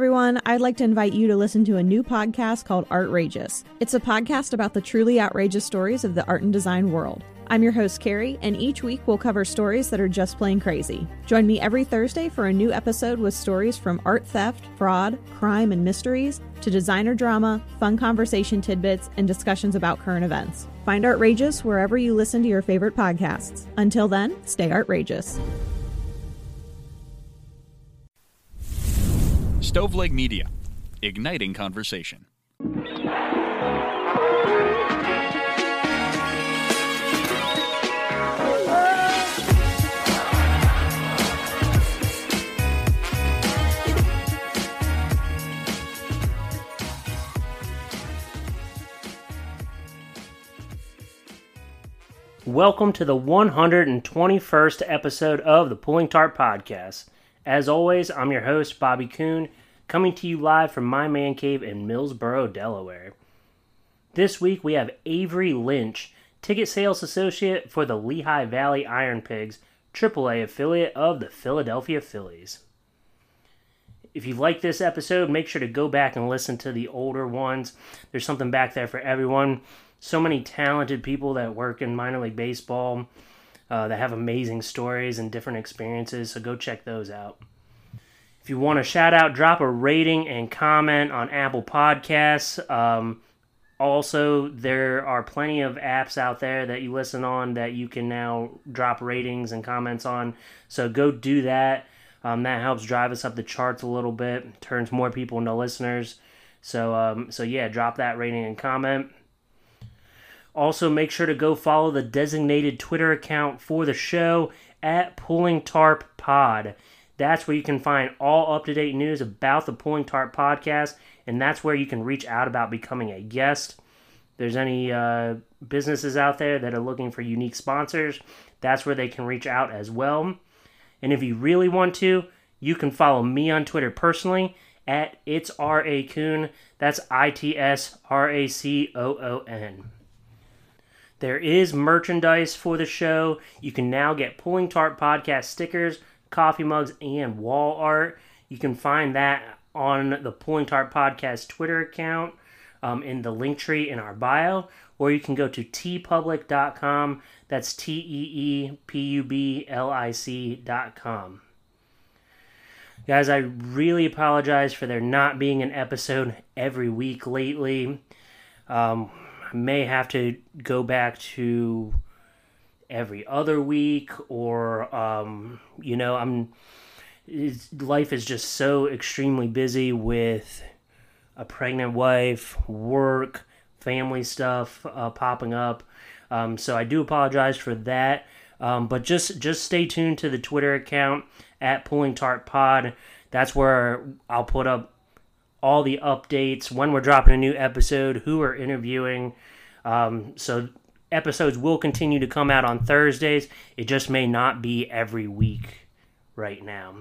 everyone. I'd like to invite you to listen to a new podcast called Artrageous. It's a podcast about the truly outrageous stories of the art and design world. I'm your host, Carrie, and each week we'll cover stories that are just plain crazy. Join me every Thursday for a new episode with stories from art theft, fraud, crime, and mysteries to designer drama, fun conversation tidbits, and discussions about current events. Find Artrageous wherever you listen to your favorite podcasts. Until then, stay outrageous. Stoveleg Media, igniting conversation. Welcome to the 121st episode of the Pulling Tarp Podcast. As always, I'm your host, Bobby Kuhn, coming to you live from my man cave in Millsboro, Delaware. This week we have Avery Lynch, ticket sales associate for the Lehigh Valley Iron Pigs, AAA affiliate of the Philadelphia Phillies. If you like this episode, make sure to go back and listen to the older ones. There's something back there for everyone so many talented people that work in minor league baseball uh, that have amazing stories and different experiences. So go check those out. If you want to shout out, drop a rating and comment on Apple Podcasts. Um, also, there are plenty of apps out there that you listen on that you can now drop ratings and comments on. So go do that. Um, that helps drive us up the charts a little bit, turns more people into listeners. So, um, so yeah, drop that rating and comment. Also, make sure to go follow the designated Twitter account for the show at Pulling Tarp Pod. That's where you can find all up to date news about the Pulling Tarp podcast, and that's where you can reach out about becoming a guest. If there's any uh, businesses out there that are looking for unique sponsors, that's where they can reach out as well. And if you really want to, you can follow me on Twitter personally at it's R A Coon. That's I T S R A C O O N. There is merchandise for the show. You can now get Pulling Tarp Podcast stickers, coffee mugs, and wall art. You can find that on the Pulling Tarp Podcast Twitter account um, in the link tree in our bio, or you can go to teepublic.com. That's T E E P U B L I C.com. Guys, I really apologize for there not being an episode every week lately. Um, I may have to go back to every other week, or um, you know, I'm life is just so extremely busy with a pregnant wife, work, family stuff uh, popping up. Um, so I do apologize for that. Um, but just just stay tuned to the Twitter account at Pulling Tarp Pod. That's where I'll put up all the updates, when we're dropping a new episode, who we're interviewing. Um, so episodes will continue to come out on Thursdays. It just may not be every week right now.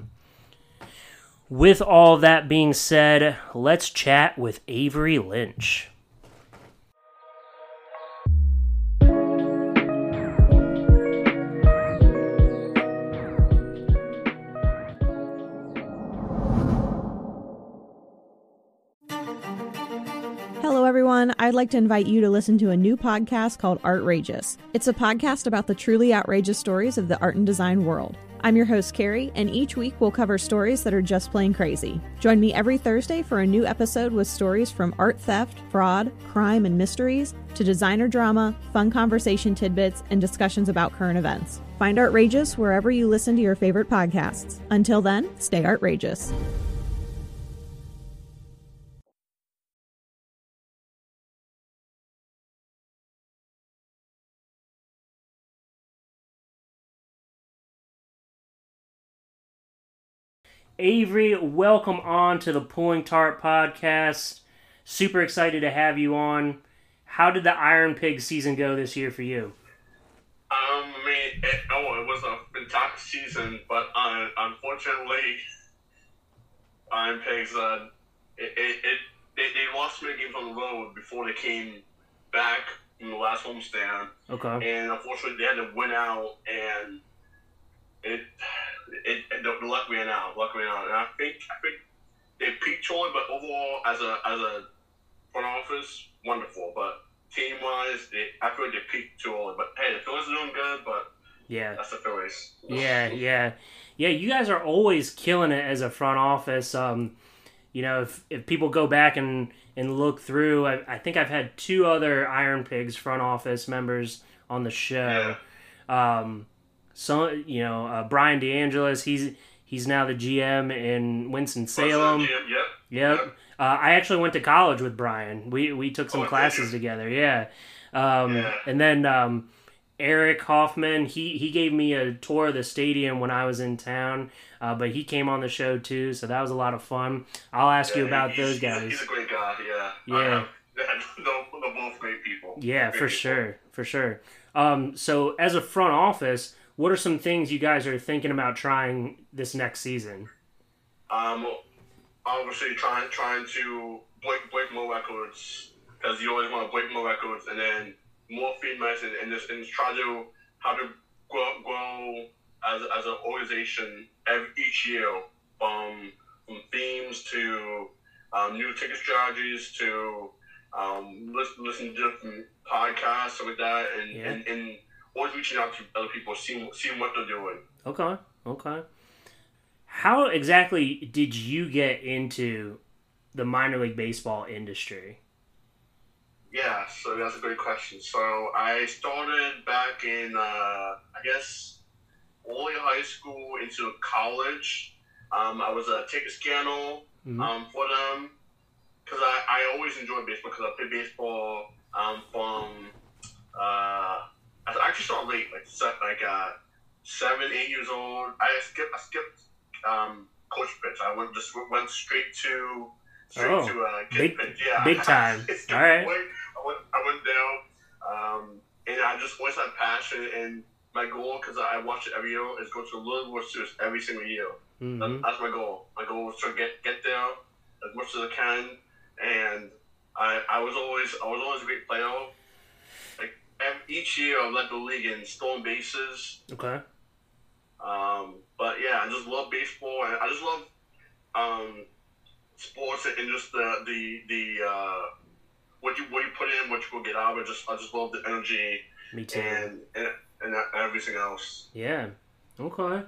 With all that being said, let's chat with Avery Lynch. I'd like to invite you to listen to a new podcast called Artrageous. It's a podcast about the truly outrageous stories of the art and design world. I'm your host, Carrie, and each week we'll cover stories that are just plain crazy. Join me every Thursday for a new episode with stories from art theft, fraud, crime, and mysteries to designer drama, fun conversation tidbits, and discussions about current events. Find Artrageous wherever you listen to your favorite podcasts. Until then, stay outrageous. Avery, welcome on to the Pulling Tarp podcast. Super excited to have you on. How did the Iron Pig season go this year for you? Um, I mean, it, oh, it was a fantastic season, but uh, unfortunately, Iron Pigs, uh, it, it, it they, they lost many games on the road before they came back from the last homestand. Okay. And unfortunately, they had to win out, and it it, the luck ran out. Luck ran out, and I think I think they peaked early, but overall, as a as a front office, wonderful. But team wise, they I feel like they peaked too early. But hey, the Phillies are doing good, but Yeah. that's the Phillies. Yeah, yeah, yeah. You guys are always killing it as a front office. Um, you know, if if people go back and and look through, I, I think I've had two other Iron Pigs front office members on the show. Um, so you know, uh, Brian DeAngelis, he's he's now the GM in Winston Salem. Yep. Yep. Uh, I actually went to college with Brian. We we took some Oh, classes together. Yeah. Um, Yeah. And then um, Eric Hoffman, he he gave me a tour of the stadium when I was in town. Uh, but he came on the show too, so that was a lot of fun. I'll ask you about those he's a- guys. He's a great guy. Yeah. Yeah. they're, they're both great people. Yeah, Great for people. sure, for sure. Um, so as a front office, what are some things you guys are thinking about trying this next season? Um, obviously trying trying to break break more records because you always want to break more records, and then more females, and, and just and try to how to grow, grow as as an organization every, each year from from themes to um, new ticket strategies to um, listen, listen to different podcasts like that, and, Yeah. and, and always reaching out to other people, seeing seeing what they're doing. Okay, okay. How exactly did you get into the minor league baseball industry? Yeah, so that's a great question. So I started back in, uh, I guess, early high school into college. Um, I was a ticket scanner Mhm. um, for them because I, I always enjoyed baseball because I played baseball um, from. Uh, I actually started late, like se- like uh, seven, eight years old. I skipped, I skipped um, coach pitch. I went just went straight to straight Oh, to uh, kid big- pitch. Yeah, big time. All right. away. I went, I went down, um, and I just always had passion. And my goal, because I watch it every year, is go to the Little World Series every single year. hmm That's my goal. My goal was to get get there as much as I can, and I, I was always I was always a great player. Each year, I led the league in stolen bases. Okay. Um, but yeah, I just love baseball, and I just love um, sports and just the the the uh, what you what you put in, what you will get out. I just I just love the energy Me too. and and, and everything else. Yeah. Okay.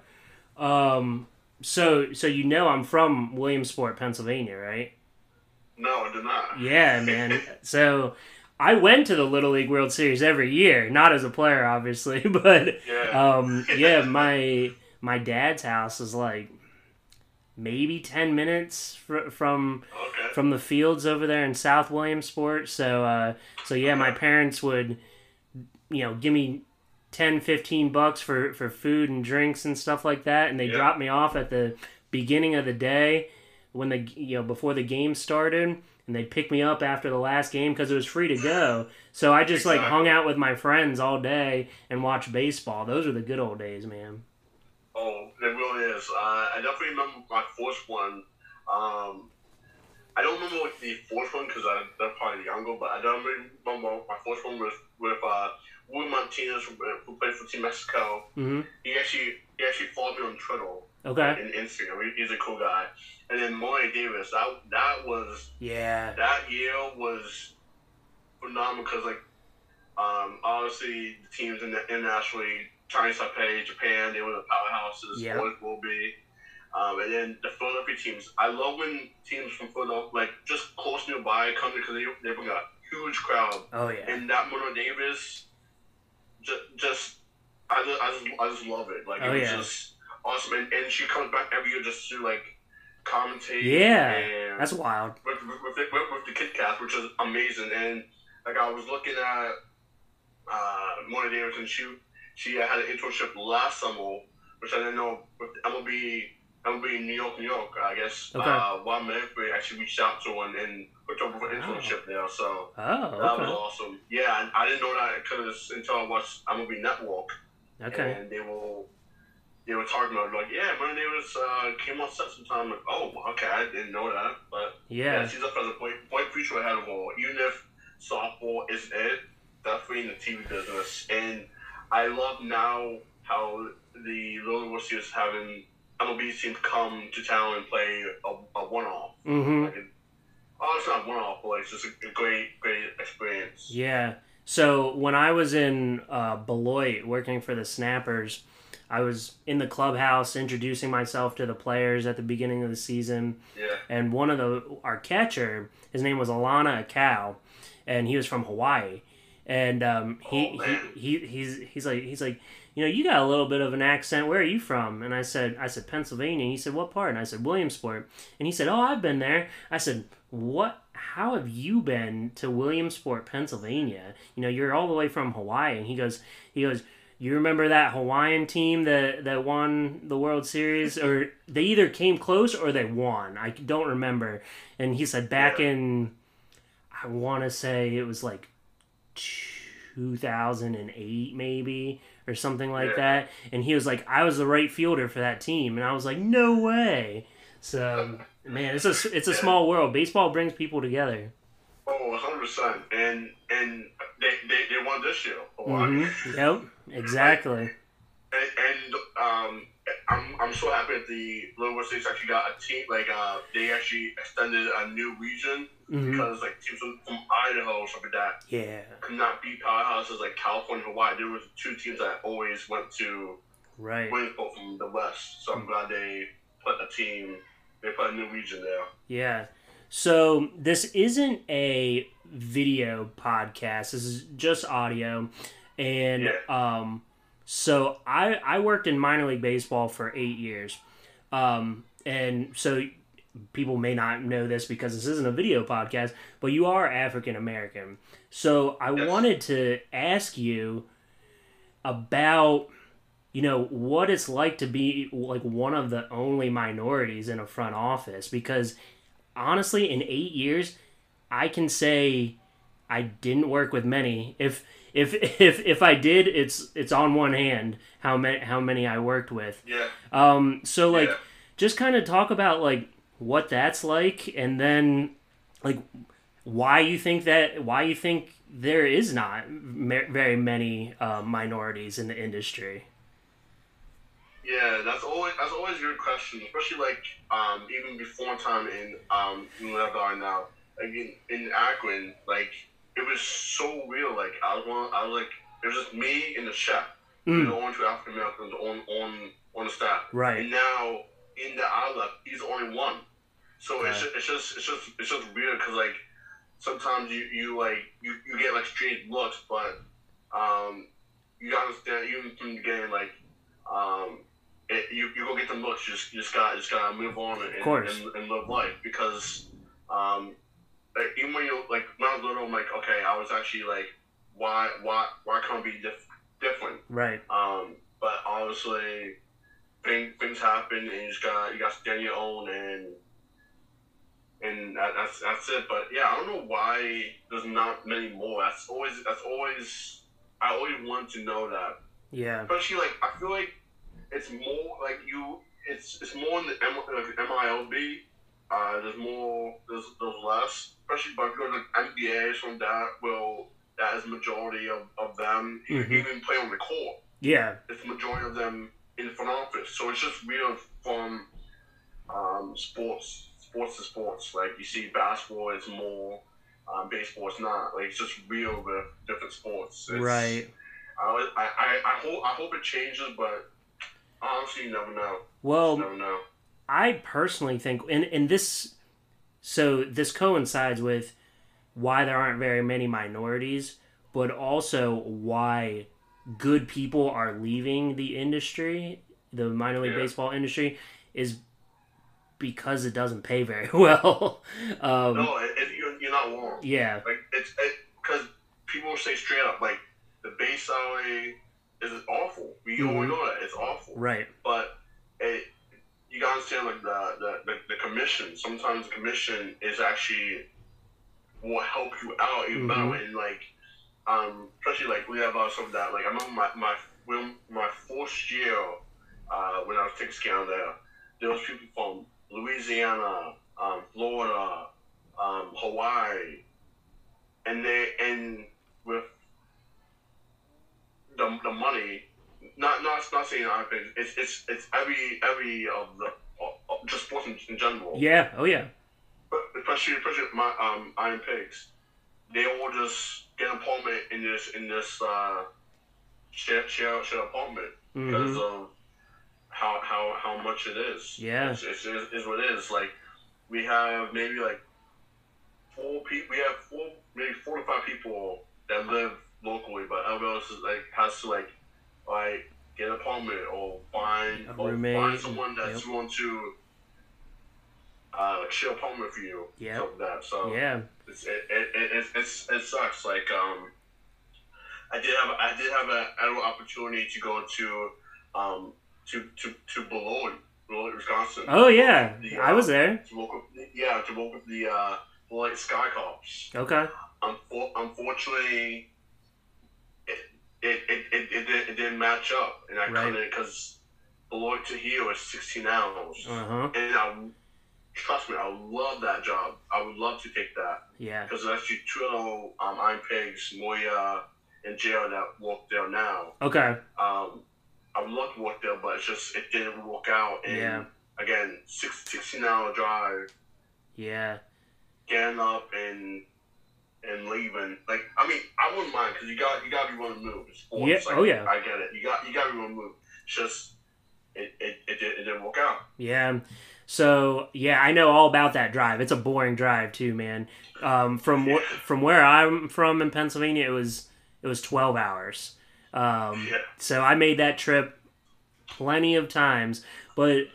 Um. So so you know I'm from Williamsport, Pennsylvania, right? No, I did not. Yeah, man. So I went to the Little League World Series every year, not as a player, obviously, but Yeah. um, yeah, my my dad's house is like maybe ten minutes fr- from okay. from the fields over there in South Williamsport. So uh, so yeah, my parents would you know give me 10 15 bucks for for food and drinks and stuff like that and they Yeah. dropped me off at the beginning of the day when the you know before the game started and they'd pick me up after the last game because it was free to go so i just like hung out with my friends all day and watched baseball those are the good old days man Oh, it really is. Uh, I definitely remember my first one. Um, I don't remember like, the first one because they're probably younger, but I don't remember my first one with with uh, Will Martinez who, played for Team Mexico. hmm He actually he actually followed me on Twitter okay and Instagram. He's a cool guy. And then Maury Davis. That that was yeah that year was phenomenal because like um, obviously the teams in the internationally Chinese Taipei, Japan, they were the powerhouses. Yeah. Always will be. Um, and then the Philadelphia teams. I love when teams from Philadelphia, like just close nearby, come because they they bring a huge crowd. oh yeah And that Mo'ne Davis, just, just I just, I just I just love it. Like Oh, it was yeah. just awesome. And, and she comes back every year just to like commentate. Yeah, and that's wild with, with, with, the, with, with the Kit Kat, which is amazing. And like I was looking at uh, Mo'ne Davis, and she she had an internship last summer, which I didn't know with MLB MLB in New York, New York. I guess Okay. uh, Juan Manfred actually reached out to her and, and hooked up with an internship there. So oh that was awesome. Yeah, and I didn't know that because until I watched MLB Network, okay and they were they were talking about like, yeah, Mo'ne Davis uh, came on set sometime. Like, oh, okay, I didn't know that, but. Yeah, yeah she's up as a point, point future ahead of her. Even if softball isn't it, definitely in the TV business. And I love now how the Little World Series having MLB teams come to town and play a, a one off. Mm-hmm. Like, oh, it's not one off, but it's just a, a great, great experience. Yeah. So when I was in uh, Beloit working for the Snappers, I was in the clubhouse introducing myself to the players at the beginning of the season, Yeah. and one of the our catcher, his name was Alana Cow, and he was from Hawaii, and um, he, Oh, he he he's he's like he's like. You know, you got a little bit of an accent. Where are you from? And I said, I said Pennsylvania. And he said, what part? And I said Williamsport. And he said, Oh, I've been there. I said, What? How have you been to Williamsport, Pennsylvania? You know, you're all the way from Hawaii. And he goes, he goes, you remember that Hawaiian team that that won the World Series, or they either came close or they won. I don't remember. And he said back Yeah. in, I want to say it was like 2008 maybe or something like Yeah. that. And he was like, I was the right fielder for that team, and I was like, no way. So man, it's a it's a small world. Baseball brings people together. Oh, 100 percent. And and they, they, they won this year. Hawaii. hmm Yep, exactly. And, and um, I'm, I'm so happy that the Little States actually got a team. Like uh, they actually extended a new region hmm because like teams from, Idaho or something like that Yeah, could not beat powerhouses like California, Hawaii. There was two teams that always went to right. Williamsport from the West. So I'm glad they put a team. They put a new region there. Yeah. So this isn't a video podcast. This is just audio, and Yeah. um, so I I worked in minor league baseball for eight years, um, and so people may not know this because this isn't a video podcast, but you are African American. So I Yes. wanted to ask you about you know what it's like to be like one of the only minorities in a front office because honestly in 8 years I can say I didn't work with many if if if if I did it's it's on one hand how many how many I worked with Yeah. um so like Yeah. just kind of talk about like what that's like and then like why you think that why you think there is not very many uh, minorities in the industry Yeah, that's always that's always a good question, especially like um, even before time in um in whatever I now. Like in, in Akron, like it was so real. Like I was one, I was like it was just me and the chef. Mm. The only two African Americans on on on the staff. Right. And now in the outlet, he's the only one. So it's, just, it's just it's just it's just weird because like sometimes you you like you, you get like straight looks, but um you understand even from the beginning like um it, you you go get them looks. You just you just got just gotta move on and, and, and live life because um like, even when you like when I was little, I'm like okay, I was actually like why why why can't I be diff- different? right Um, but obviously, things things happen, and you just got you got to stand your own, and and that, that's that's it. But yeah, I don't know why there's not many more. That's always that's always I always want to know that. yeah Especially like I feel like it's more like you. It's it's more in the M, like MILB. Uh, there's more. There's there's less. Especially but if you go to NBAs from that, well, that is majority of, of them. Mhm. Even play on the court yeah it's the majority of them in the front office. So it's just weird from um, sports, sports to sports. Like you see, basketball is more, um, baseball is not. Like it's just real with different sports. It's, right I, I, I hope I hope it changes, but honestly, you never know. well never know. I personally think, and, and this, so this coincides with why there aren't very many minorities, but also why good people are leaving the industry, the minor league Yeah. baseball industry, is because it doesn't pay very well. um, No, it, it, you're, you're not wrong. Yeah, Like it's it because people say straight up like the base salary is awful. We all Mhm. know that it's awful. right. but it, you gotta understand like the, the, the, the commission. Sometimes the commission is actually will help you out even better. Mhm. And like, um, especially like we have uh, some of that. Like I remember my my when my first year uh, when I was taking scan there, there was people from Louisiana, um, Florida, um, Hawaii, and they and with the, the money not not not saying I think it's it's it's every every of the of, just sports in, in general. Yeah. Oh yeah. But especially, especially my um, Iron Pigs, they all just get an apartment in this in this uh, share share share apartment because of how how how much it is. Yeah. it's, it's, it's, it's what it is. Like we have maybe like four people. We have four maybe four to five people that live locally, but everyone else is like has to like like get an apartment or find A or roommate, find someone that's yep. going to uh, like share apartment for you. Stuff like that. So Yeah. it's, it, it, it, it, it's, it sucks. Like um, I did have I did have an opportunity to go to um to to to Beloit, Wisconsin. Oh yeah. The, I was uh, there. To work with, yeah, to work with the uh, Beloit Sky Carp. Okay. Unfor- unfortunately, it it, it, it, didn't, it didn't match up, and I Right. couldn't because the Beloit to here is 16 hours. Uh huh. And I, trust me, I love that job. I would love to take that Yeah. because there's actually two other um, Iron Pigs, Moya and Jail that work there now. Okay. Um, I would love to work there, but it's just it didn't work out. And Yeah. again, six, 16 hour drive, Yeah. getting up and and leaving. Like I mean, I wouldn't mind because you got you got to be willing to move. It's sports. Yeah, Like, oh, yeah. I get it. You got you got to be willing to move. It's just it it, it, did, it didn't work out. Yeah. So yeah, I know all about that drive. It's a boring drive too, man. Um, from wh- from where I'm from in Pennsylvania, it was it was twelve hours. Um, Yeah. so I made that trip plenty of times, but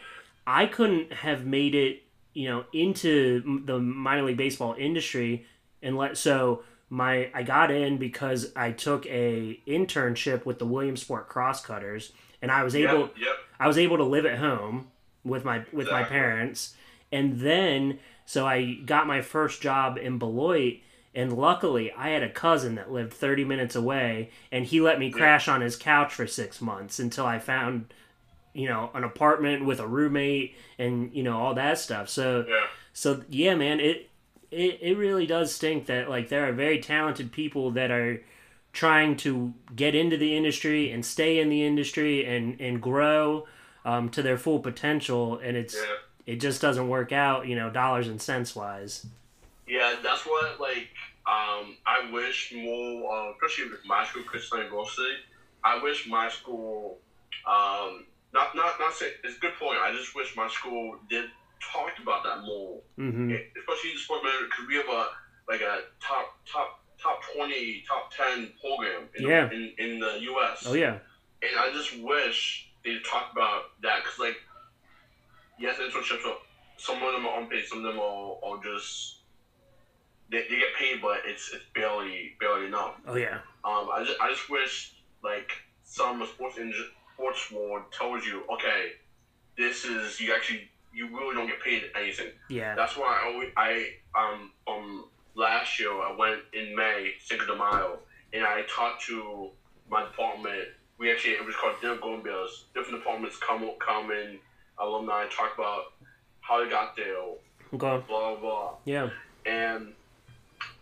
I couldn't have made it, you know, into the minor league baseball industry and let so my I got in because I took a internship with the Williamsport Crosscutters and I was able Yep. Yep. I was able to live at home with my with my parents, and then so I got my first job in Beloit, and luckily I had a cousin that lived thirty minutes away, and he let me crash on his couch for six months until I found, you know, an apartment with a roommate and you know all that stuff. So Yeah. so yeah, man, it it it really does stink that like there are very talented people that are trying to get into the industry and stay in the industry and and grow um, to their full potential, and it's Yeah. it just doesn't work out, you know, dollars and cents wise. Yeah, that's what like um I wish more uh, especially with my school, Kutztown University, I wish my school um not not not say it's a good point. I just wish my school did talk about that more. hmm Especially the sport manager because we have a like a top top top twenty, top ten program in, Yeah. in, in the US. Oh yeah, And I just wish they talk about that because, like, yes, internships are some of them are unpaid, some of them are, are just they, they get paid, but it's it's barely barely enough. oh yeah, Um, I just I just wish like some sports in sports world tells you, okay, this is you actually you really don't get paid anything. yeah, That's why I always, I um um last year I went in May Cinco de Mayo and I talked to my department. We actually it was called Dinner Golden Bears. Different departments come come in alumni talk about how they got there, okay, blah blah blah. yeah, And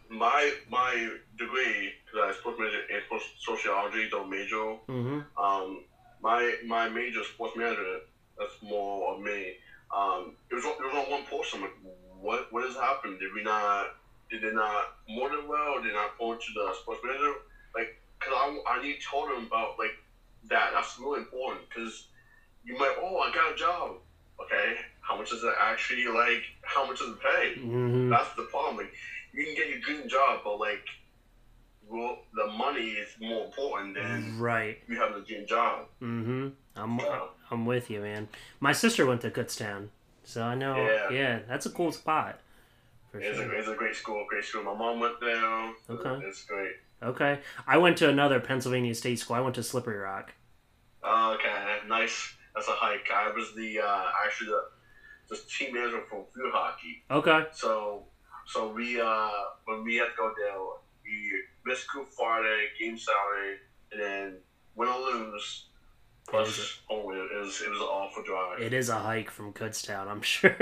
my my degree because I sports major in sports sociology, don't major. hmm Um, my my major sports manager. That's more of me. Um, it was on- it was on one post. I'm like, what what has happened? Did we not? Did they not monitor well? Did not point to the sports manager? Like, cause I I need to tell them about like that. That's really important because you might oh I got a job. Okay, how much does it actually like? How much does it pay? hmm That's the problem. Like, you can get a good job, but like, well, the money is more important than right. you have a dream job. hmm I'm I'm with you, man. My sister went to Kutztown, so I know. Yeah, Yeah. that's a cool spot. For It's, sure. a, it's a great school, great school. My mom went there. Okay. It's great. Okay, I went to another Pennsylvania state school. I went to Slippery Rock. Uh, okay, nice. That's a hike. I was the uh, actually the, the team manager for field hockey. Okay, So so we uh when we had to go there, we missed school Friday, game Saturday, and then win or lose. What is Plus, oh, it was it was an awful drive. it is a hike from Kutztown, I'm sure.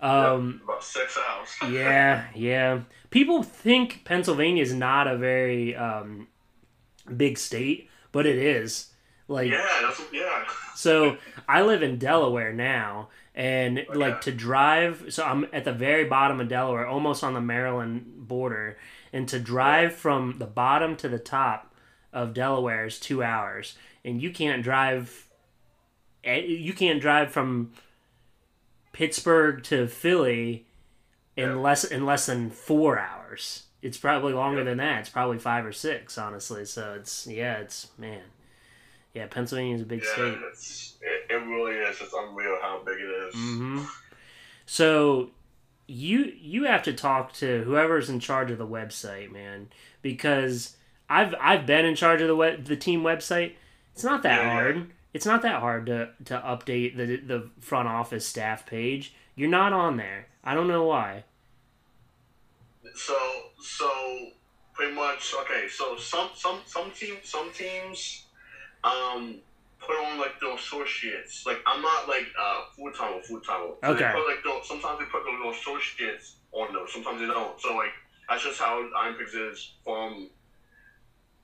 Yeah, um, about six hours. yeah, yeah. People think Pennsylvania is not a very um, big state, but it is. Like, Yeah, that's yeah. so I live in Delaware now, and Okay. like to drive. So I'm at the very bottom of Delaware, almost on the Maryland border, and to drive from the bottom to the top of Delaware is two hours, and you can't drive. eh, You can't drive from Pittsburgh to Philly in Yeah. less in less than four hours. It's probably longer Yeah. than that. It's probably five or six, honestly. So it's yeah, it's man, yeah. Pennsylvania's a big Yeah, state. it, it really is. It's unreal how big it is. hmm So you you have to talk to whoever's in charge of the website, man, because I've I've been in charge of the web, the team website. It's not that Yeah, hard. It's not that hard to to update the the front office staff page. You're not on there. I don't know why. So so pretty much okay. So some some some teams some teams um put on like the associates. Like I'm not like uh full time or full time. So Okay. They put like the, sometimes they put the associates on them. Sometimes they don't. So like that's just how Iron Pigs is from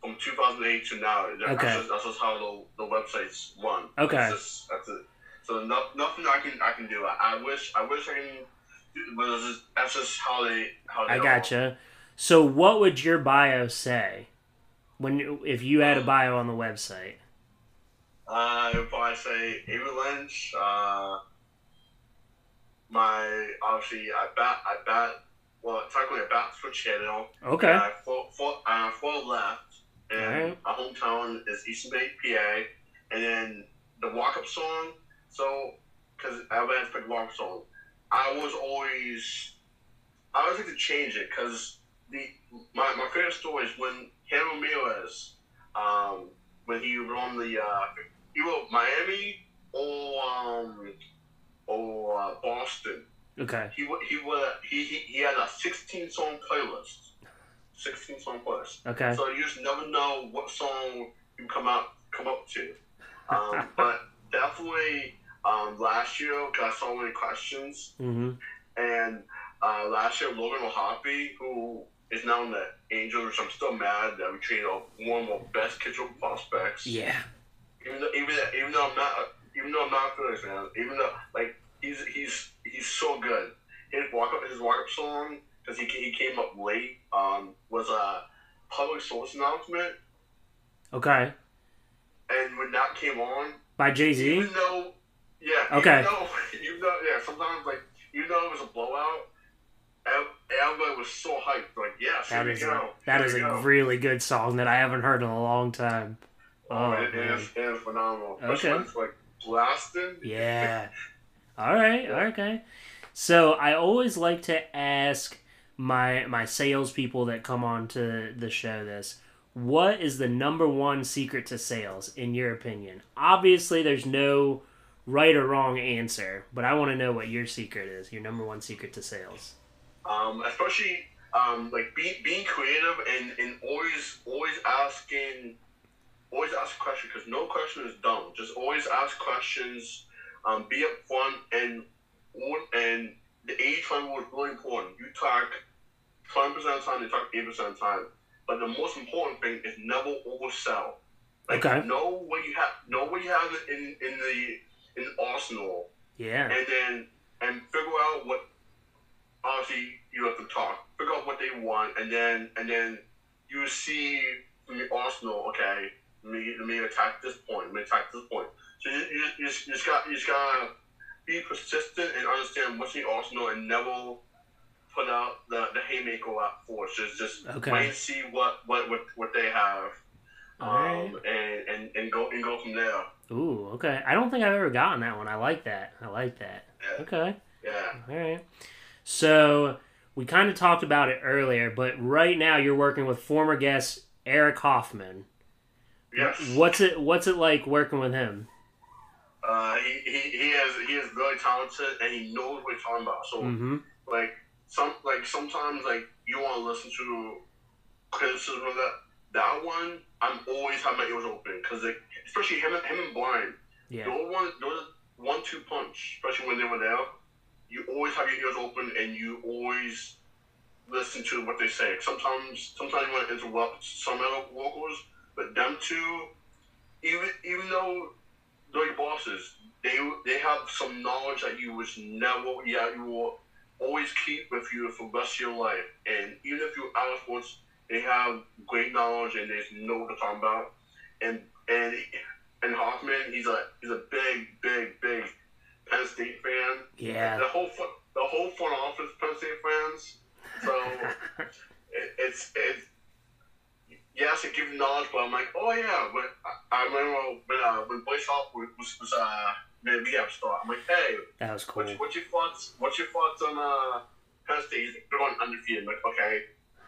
from 2008 to now. That's just, that's just how the, the websites run. Okay. Just, that's it. So no, nothing I can I can do. I, I wish I wish I can. do But just, that's just how they how they I are. gotcha. So what would your bio say when if you had a bio on the website? Uh, would probably say Avery Lynch, uh, my obviously I bat I bat well technically I bat switch channel. Okay. Four, four, uh, four left, and Alright. my hometown is Eastern Bay, PA, and then the walk up song. So, because everybody has to pick walk up song, I was always I always like to change it because the my, my favorite story is when Hanley Ramirez, um, when he was on the uh, he wrote Miami or um or uh, Boston Okay. he he wa- he he, he had a 16 song playlist. 16 song plus. Okay. So you just never know what song you come out come up to. Um, but definitely um, last year got so many questions, hmm and uh, last year Logan O'Hoppe, who is now in the Angels, which I'm still mad that we traded one of the best kitchen prospects. Yeah. Even though, even even though I'm not even though I'm not a Phillies fan, even though like he's he's he's so good. His walk up his walk up song because he he came up late um was a Public Service Announcement, Okay. and when that came on, By Jay Z. even though yeah, Okay. even though, even though yeah, sometimes like even though it was a blowout, ev- everybody was so hyped. Like yes, That is a, that is a really good song that I haven't heard in a long time. Oh, Oh, it, is, it is phenomenal. Okay. it's like blasting. Yeah. All right. Okay. So I always like to ask my my salespeople that come on to the show this. What is the number one secret to sales, in your opinion? Obviously, there's no right or wrong answer, but I want to know what your secret is. Your number one secret to sales. um, especially um, like being being creative and, and always always asking always ask a question because no question is dumb. Just always ask questions. Um, be upfront and and the twenty rule is really important. You talk twenty percent of the time, you talk eighty percent of the time. But the most important thing is never oversell. Like Okay. know what you have know what you have in in the in arsenal Yeah. and then and figure out what obviously you have to talk figure out what they want and then and then you see from your arsenal okay let me let me attack this point let me attack this point so you, you, you, just, you just got you just gotta be persistent and understand what's in arsenal and never put out the, the haymaker out force just just Okay. wait and see what what what, what they have um, Alright. and, and and go and go from there Ooh. Okay. I don't think I've ever gotten that one. I like that. I like that. yeah Okay. yeah All right. So we kind of talked about it earlier, but right now you're working with former guest Eric Hoffman. yes What's it What's it like working with him? Uh, he, he, he has he is very talented and he knows what he's talking about. So Mm-hmm. like some like sometimes like you want to listen to criticism of that that one. I'm always have my ears open because like especially him and him and Brian. Yeah. Those one those one two punch, especially when they were there. You always have your ears open and you always listen to what they say. Sometimes sometimes you want to interrupt some other vocals, but them two, even even though your bosses. They they have some knowledge that you was never yeah you will always keep with you for the rest of your life. And even if you're out of sports, they have great knowledge and they know what they're about. And and and Hoffman, he's a he's a big big big Penn State fan. Yeah. The whole front, the whole front office Penn State fans. So it, it's it's yes, it gives knowledge, but I'm like, oh yeah. But I, I remember when uh, when Blaze Hawk was was uh man rehab start. I'm like, hey, That was cool. what's, what's your thoughts? What's your thoughts on uh State? He's going undefeated. I'm like, okay,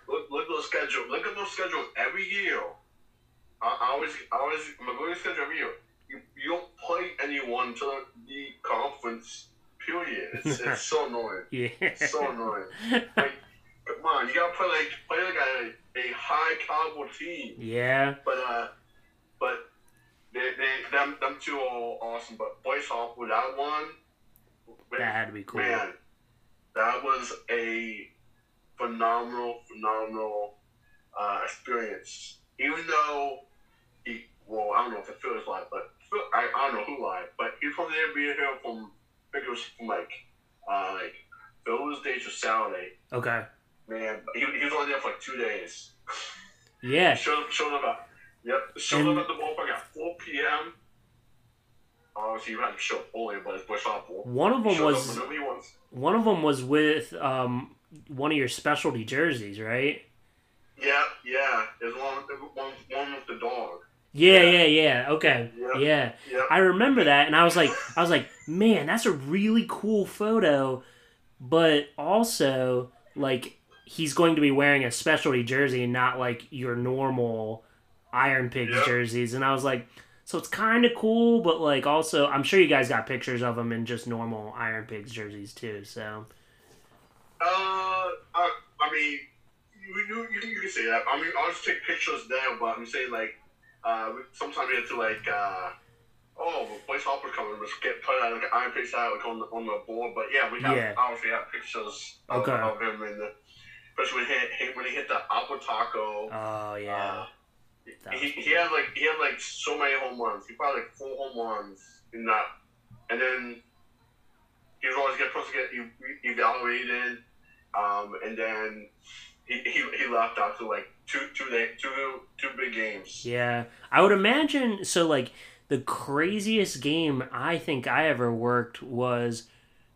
look look at the schedule. Look at the schedule every year. I, I always I always I'm like, at the schedule every year. You you don't play anyone until the conference period. It's it's so annoying. Yeah. So annoying. Like, on, you gotta play like play like a, a high caliber team. yeah. But uh, but they, they them them two are awesome. But Hawk with that one, That had to be cool. man, that was a phenomenal, phenomenal uh, experience. Even though he, well, I don't know if it feels like, but I, I don't know who lied, but he's from the NBA here from I think it was from like uh, like Thursday to Saturday. Okay. Man, he, he was only there for like two days. Yeah. Showed showed up at, yep, showed And- up at the ballpark at 4 p.m. Obviously, you had to show up early, but it's Bush Apple. One of them was up whenever he wants. one of them was with um one of your specialty jerseys, right? Yeah, yeah. There's one, one, one with the dog. Yeah, Yeah. yeah, yeah. Okay. Yeah. Yeah. Yeah. I remember that and I was like I was like, "Man, that's a really cool photo." But also like he's going to be wearing a specialty jersey and not like your normal Iron Pigs Yep. jerseys and I was like so it's kind of cool, but like also, I'm sure you guys got pictures of him in just normal Iron Pigs jerseys too. So Uh, I, I mean, you, you, you, can, you can say that. I mean, I'll just take pictures there, but I'm saying, like, uh, sometimes we have to, like, uh, oh, Bryce Harper coming, let's get put out, like, an Iron Pigs out, like, on the, on the board. But yeah, we have, Yeah. obviously have pictures of, Okay. of him, and the, especially when he, hit, when he hit the Apple Taco. oh yeah, Uh, he, he had like he had like so many home runs. He probably like four home runs in that, and then he was always getting supposed to get e- evaluated, um, and then he, he, he left after like two two day, two two big games. yeah. I would imagine so. Like the craziest game I think I ever worked was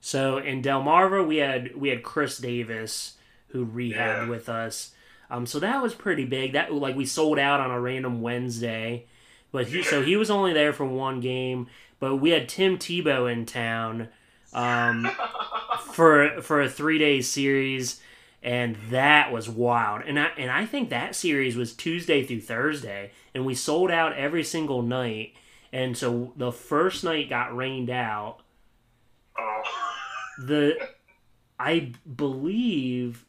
so in Delmarva we had we had Chris Davis who rehabbed Yeah. with us. Um, so that was pretty big. That like we sold out on a random Wednesday, but he so he was only there for one game. But we had Tim Tebow in town um, for for a three day series, and that was wild. And I and I think that series was Tuesday through Thursday, and we sold out every single night. And so the first night got rained out. Oh. The I believe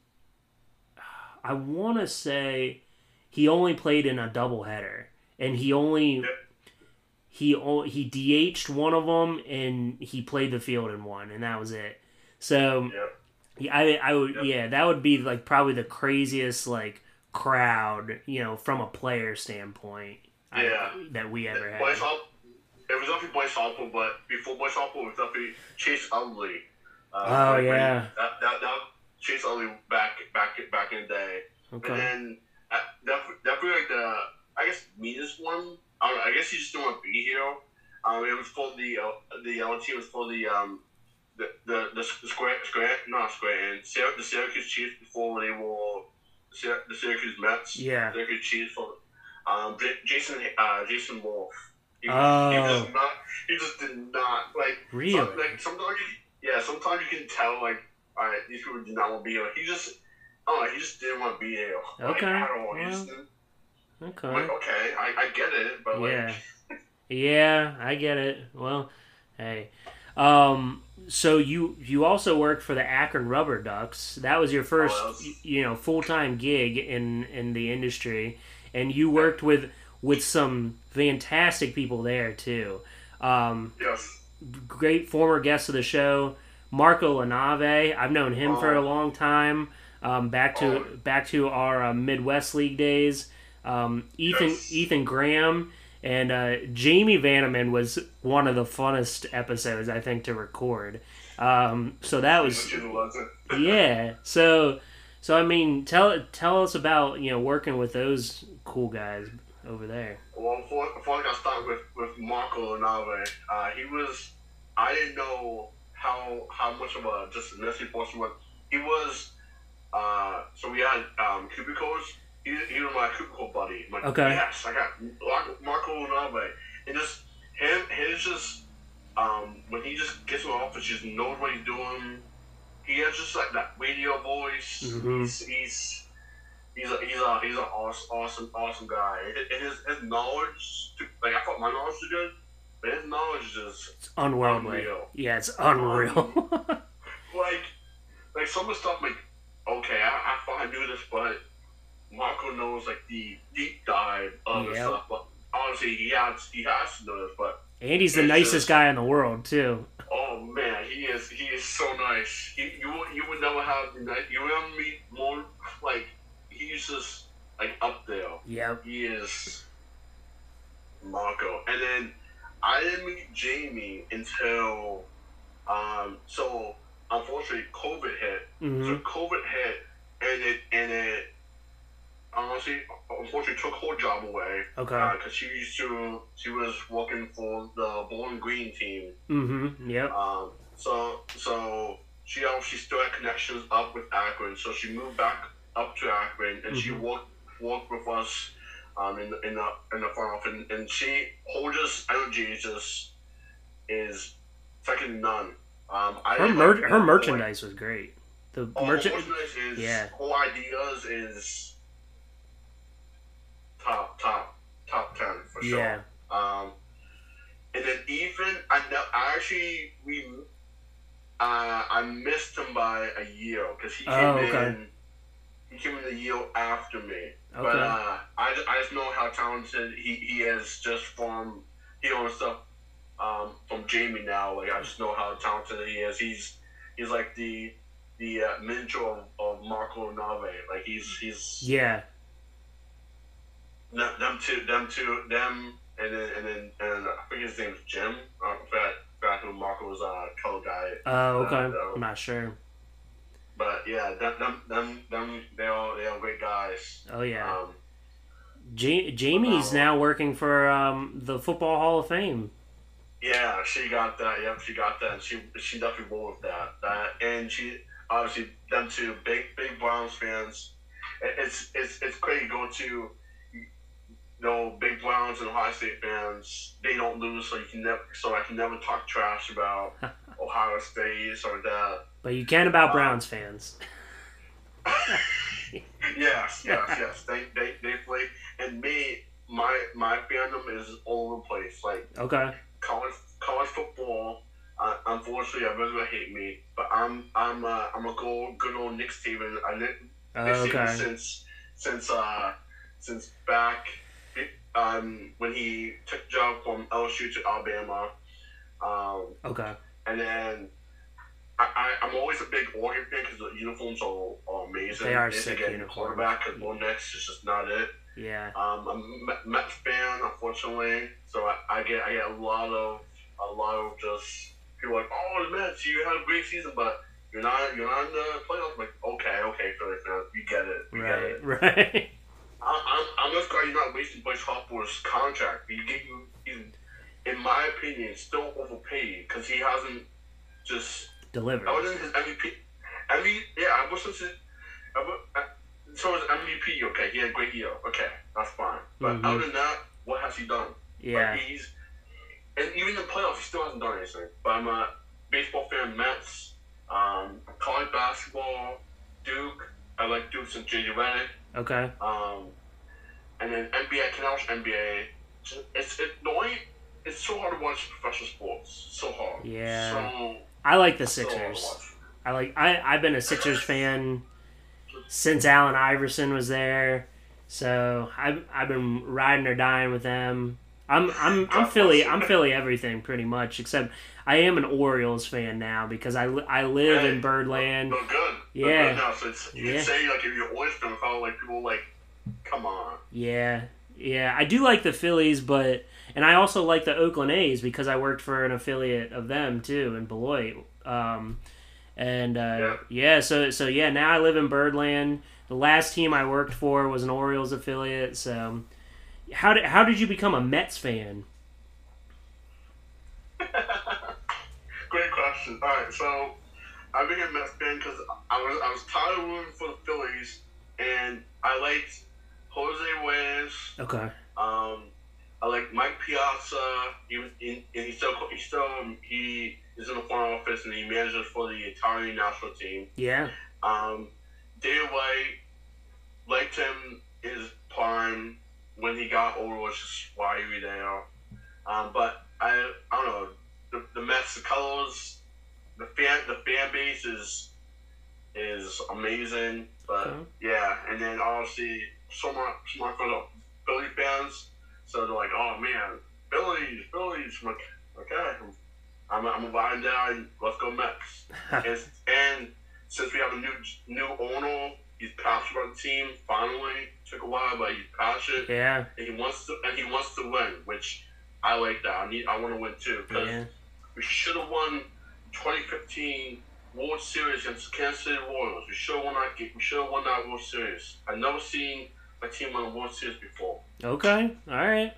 I want to say he only played in a doubleheader, and he only he he DH'd one of them, and he played the field in one, and that was it. So yeah. yeah, I I would Yep. yeah that would be like probably the craziest like crowd you know from a player standpoint I- Yeah. that we ever had. It was definitely Bryce Harper, but before Bryce Harper it was definitely Chase Utley. Uh, Oh, yeah. that, that, that Chase Utley back back back in the day. And then uh, that definitely like the I guess meanest one. I, don't know, I guess he just didn't want to be here. Um, it was for the uh, the LT was for the um the the the, square square not square and the Syracuse Chiefs before when they were the, the Syracuse Mets. Yeah. Syracuse Chiefs for um J- Jason uh Jason Wolf. He, was- he Oh. just not he just did not like Really? some- like sometimes you, yeah sometimes you can tell like all right these people did not want to be here. He just oh he just didn't want to be here. Like, Okay, at all. He well, just Okay. I'm like okay I, I get it but like Yeah. Yeah, I get it. Well, hey. Um so you you also worked for the Akron Rubber Ducks. That was your first Oh, you know, full-time gig in in the industry and you worked with with some fantastic people there too. Um yes great former guests of the show, Marco Lanave. I've known him for a long time. Um, back to back to our uh, Midwest League days. Um, Ethan Yes. Ethan Graham And uh, Jamie Vanneman was one of the funnest episodes I think to record. Um, so that was She loves it. yeah. So so I mean, tell tell us about you know working with those cool guys over there. Well, before, before I got started with, with Marco Nave, uh, he was, I didn't know how how much of a just a necessary force he was. He was, uh, so we had um, cubicles. He, he was my cubicle buddy. Like, Okay. Yes, I got Mar- Marco Nave. And just, him, his just, um, when he just gets in the office, just knows what he's doing. He has just like that radio voice. Mhm. He's, he's he's a he's a he's an awesome awesome awesome guy. And his his knowledge, like I thought my knowledge was good, but his knowledge is just It's unworldly. Unreal. Yeah, it's unreal. like like some of the stuff. Like okay, I, I thought I knew this, but Marco knows like the deep dive of the Yep. stuff. But honestly, he has he has to know this. But and he's the nicest just- guy in the world too. oh man, he is he is so nice. He, you would- you would never have. You would never meet more like he's just like up there. Yep. He is Marco. And then I didn't meet Jamie until um so unfortunately COVID hit. hmm So COVID hit and it and it honestly unfortunately took her job away. Okay. because she used to she was working for the Bowling Green team. Mm-hmm. Yep. Um so so she obviously still had connections up with Akron, so she moved back up to Akron and she Mhm. worked worked with us um, in, the- in the in the front office, and, and she Holger's energy is just is second to none. Um, I Her mer- her merchandise was great. The Oh, merchant. merchandise is yeah. whole ideas is top top top ten for sure. Yeah. Um, and then Ethan, I know I actually we uh, I missed him by a year because he came Oh, okay. in. He came in the year after me, but uh, I, I just know how talented he, he is just from he knows stuff um, from Jamie now. Like I just know how talented he is. He's he's like the the uh, miniature of, of Marco Nave. Like he's he's Yeah. them, them two, them two, them, and then and then and I think his name's Jim. I forgot, forgot who Marco's uh, color guy. Oh, okay. Uh. I'm not sure. But yeah, them, them, them, them they all they all great guys. Oh yeah. Um, Ja- Jamie's now working for um, the Football Hall of Fame. yeah, she got that. Yep, she got that. She she definitely won with that. That and she obviously them two big big Browns fans. It's it's it's crazy going to. You know, big Browns and Ohio State fans, they don't lose, so you can never, so I can never talk trash about Ohio State or that. But you can about Uh, Browns fans. Yes, yes, yes. They, they, they play, and me, my, my fandom is all over the place. Like Okay. college, college football. Uh, unfortunately, everyone's gonna hate me, but I'm, I'm, uh, I'm a good, good old Nick Saban. I Nick, Oh, Nick okay. since, since, uh, since back, um, when he took the job from LSU to Alabama. Um, Okay. And then I, I'm always a big Oregon fan because the uniforms are, are amazing. They are They sick get uniforms. Quarterback because Bo Nix is just not it. Yeah. Um, I'm a Met- Mets fan, unfortunately, so I, I get I get a lot of a lot of just people like, oh, the Mets, you had a great season, but you're not you're not in the playoffs. I'm like, okay, okay, Philly fans, we get it, we get it. Right. Right. I, I'm, I'm just glad you're not wasting Bryce Harper's contract. You get you, in my opinion, still overpaid because he hasn't just. Delivered. I wasn't his MVP. MVP, yeah, I wasn't his. I, wa- I, so his MVP, okay, he had a great year. Okay, that's fine. But Mhm. other than that, what has he done? Yeah. Like, he's, and even the playoffs, he still hasn't done anything. But I'm a baseball fan, Mets, um, college basketball, Duke. I like Duke since JJ Redick. Okay. Um, and then NBA, I can watch NBA. It's it, the only, it's so hard to watch professional sports. So hard. Yeah. So, I like the so Sixers. watch. I like. I I've been a Sixers fan since Allen Iverson was there. So I've I've been riding or dying with them. I'm I'm I'm Philly. I'm Philly everything pretty much except I am an Orioles fan now because I, li- I live in Birdland. They're good. They're Yeah. good now. So it's, you Yeah. can say like if you're always fan, like people like, come on. Yeah, Yeah, I do like the Phillies, but and I also like the Oakland A's because I worked for an affiliate of them too in Beloit. Um, and uh, yeah. yeah, so so yeah, now I live in Birdland. The last team I worked for was an Orioles affiliate. So, how did how did you become a Mets fan? Great question. All right, so I became a Mets fan because I was I was tired of rooting for the Phillies, and I liked Jose Reyes. Okay. Um, I like Mike Piazza. He was in, and he still he still he is in the front office and he manages for the Italian national team. Yeah. Um, White liked him his prime when he got older, was just why he was there. Um, but I I don't know the, the Mets, the colors, the fan the fan base is is amazing. But okay. yeah, and then obviously so much, so much for the Philly fans so they're like, oh man, Phillies, Phillies. I'm like, okay, I'm, I'm gonna buy down. Let's go Mets. and, and since we have a new new owner, he's passionate about the team. Finally, took a while, but he's passionate. Yeah. And he wants to, and he wants to win, which I like that. I need, I want to win too because yeah. we should have won 2015 World Series against Kansas City Royals. We should have won that. We should have won that World Series. I've never seen a team won a World Series before. Okay, all right.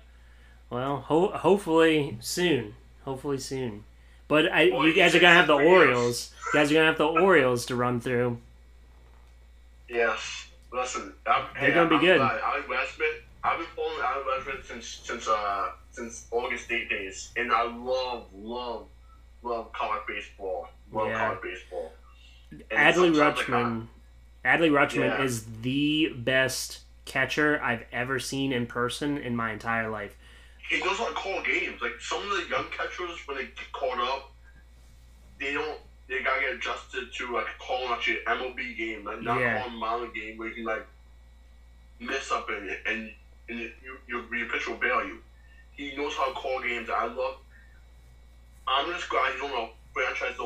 Well, ho- hopefully soon. Hopefully soon. But I, well, you guys are gonna have the Orioles. You guys are gonna have the Orioles to run through. Yes. Listen, I'm, they're hey, gonna be I'm good. Alex Westman. I've been following Alex Westman since since uh since Oregon State days, and I love love love college baseball. Love yeah. college baseball. And Adley Rutschman. Like, Adley Rutschman yeah. is the best catcher I've ever seen in person in my entire life. He knows how to call games. Like some of the young catchers, when they get caught up, they don't. They gotta get adjusted to like calling actually an MLB game, like not yeah. calling minor game where you can like mess up in it and and you, you, your pitcher will bail you. He knows how to call games. I love. I'm just glad he's on a franchise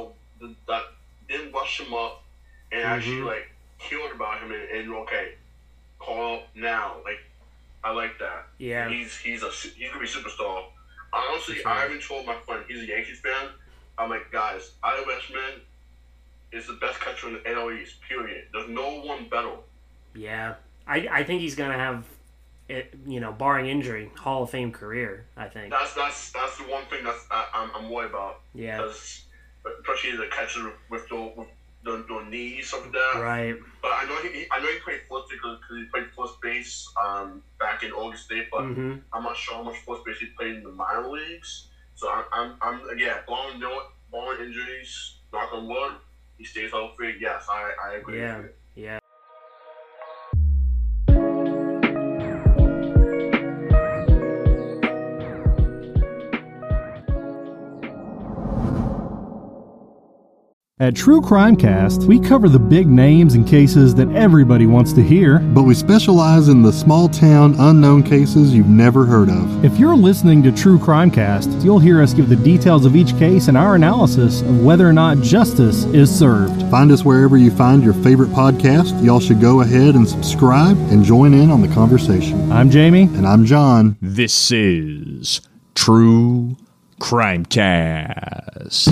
that, that didn't rush him up and mm-hmm. actually like cared about him and, and okay, call now. Like, I like that. Yeah. He's he's a he's gonna be superstar. Honestly. I even told my friend he's a Yankees fan. I'm like, guys, Adley Rutschman is the best catcher in the NL East. Period. There's no one better. Yeah, I I think he's gonna have. It, you know, barring injury, Hall of Fame career. I think that's that's that's the one thing that's I, am I'm, I'm worried about. Yeah, especially the catcher with the with the knees of that. Right. But I know he, I know he played first because he played first base um, back in Oregon State, but mm-hmm. I'm not sure how much first base he played in the minor leagues. So I'm, I'm, I'm yeah, barring no, barring injuries, knock on wood, he stays healthy. Yes, I, I agree. Yeah, yeah. At True Crime Cast, we cover the big names and cases that everybody wants to hear. But we specialize in the small town, unknown cases you've never heard of. If you're listening to True Crime Cast, you'll hear us give the details of each case and our analysis of whether or not justice is served. Find us wherever you find your favorite podcast. Y'all should go ahead and subscribe and join in on the conversation. I'm Jamie. And I'm John. This is True Crime Cast.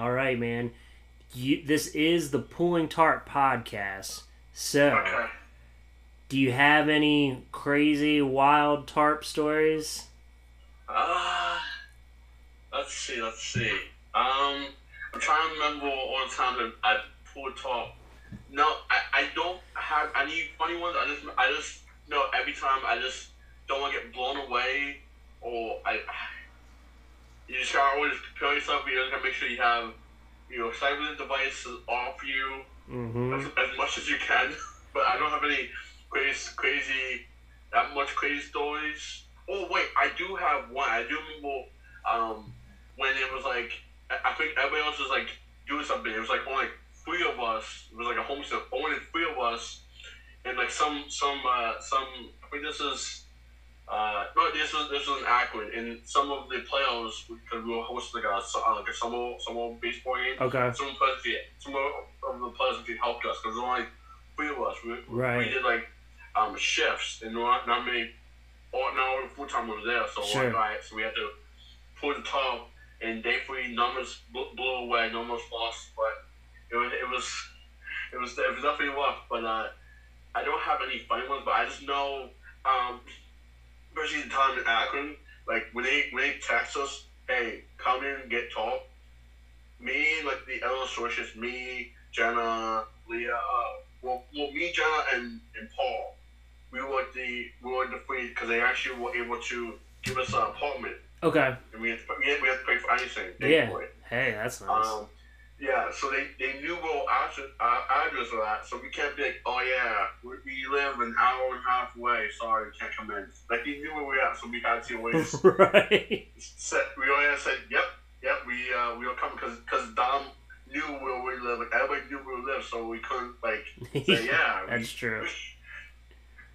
All right, man. You, this is the Pulling Tarp podcast. So, okay. do you have any crazy, wild tarp stories? Uh, let's see, let's see. Um, I'm trying to remember all the times I, I pulled tarp. No, I, I don't have any funny ones. I just, I just know every time I just don't want to get blown away or I you just gotta always prepare yourself. You gotta make sure you have your cyber devices off you mm-hmm. as, as, much as you can. but I don't have any crazy, crazy, that much crazy stories. Oh wait, I do have one. I do remember um, when it was like I think everybody else was like doing something. It was like only three of us. It was like a homestead. Only three of us, and like some some uh, some. I think this is Uh, no, this was this was in Akron, and some of the players because we were hosting like a, uh, like a summer summer baseball game. Okay. Some players, some of the players actually helped us because there were only three of us. We, Right. we did like um, shifts, and not, not many. Or no full time was there, so Sure. like, right, so we had to pull the top, and thankfully numbers blew, blew away, numbers lost, but it was it was it was it was definitely rough. But uh, I don't have any funny ones, but I just know, um, especially the time in Akron, like when they when they text us, hey, come in, and get tall. Me, like the other sources, me, Jenna, Leah, uh, well, well, me, Jenna, and, and Paul, we were the we were the free because they actually were able to give us an apartment, Okay. and we had to, we had, we had to pay for anything. Yeah. Hey, that's nice. Um, yeah, so they, they knew where our address, our address was at, so we can't be like, oh yeah, we, we live an hour and a half away, sorry, we can't come in. Like, they knew where we were at, so we had to always right. set, we always said, yep, yep, we, uh, we were coming, because cause Dom knew where we live, like, everybody knew where we live, so we couldn't, like, say, yeah, we, That's true.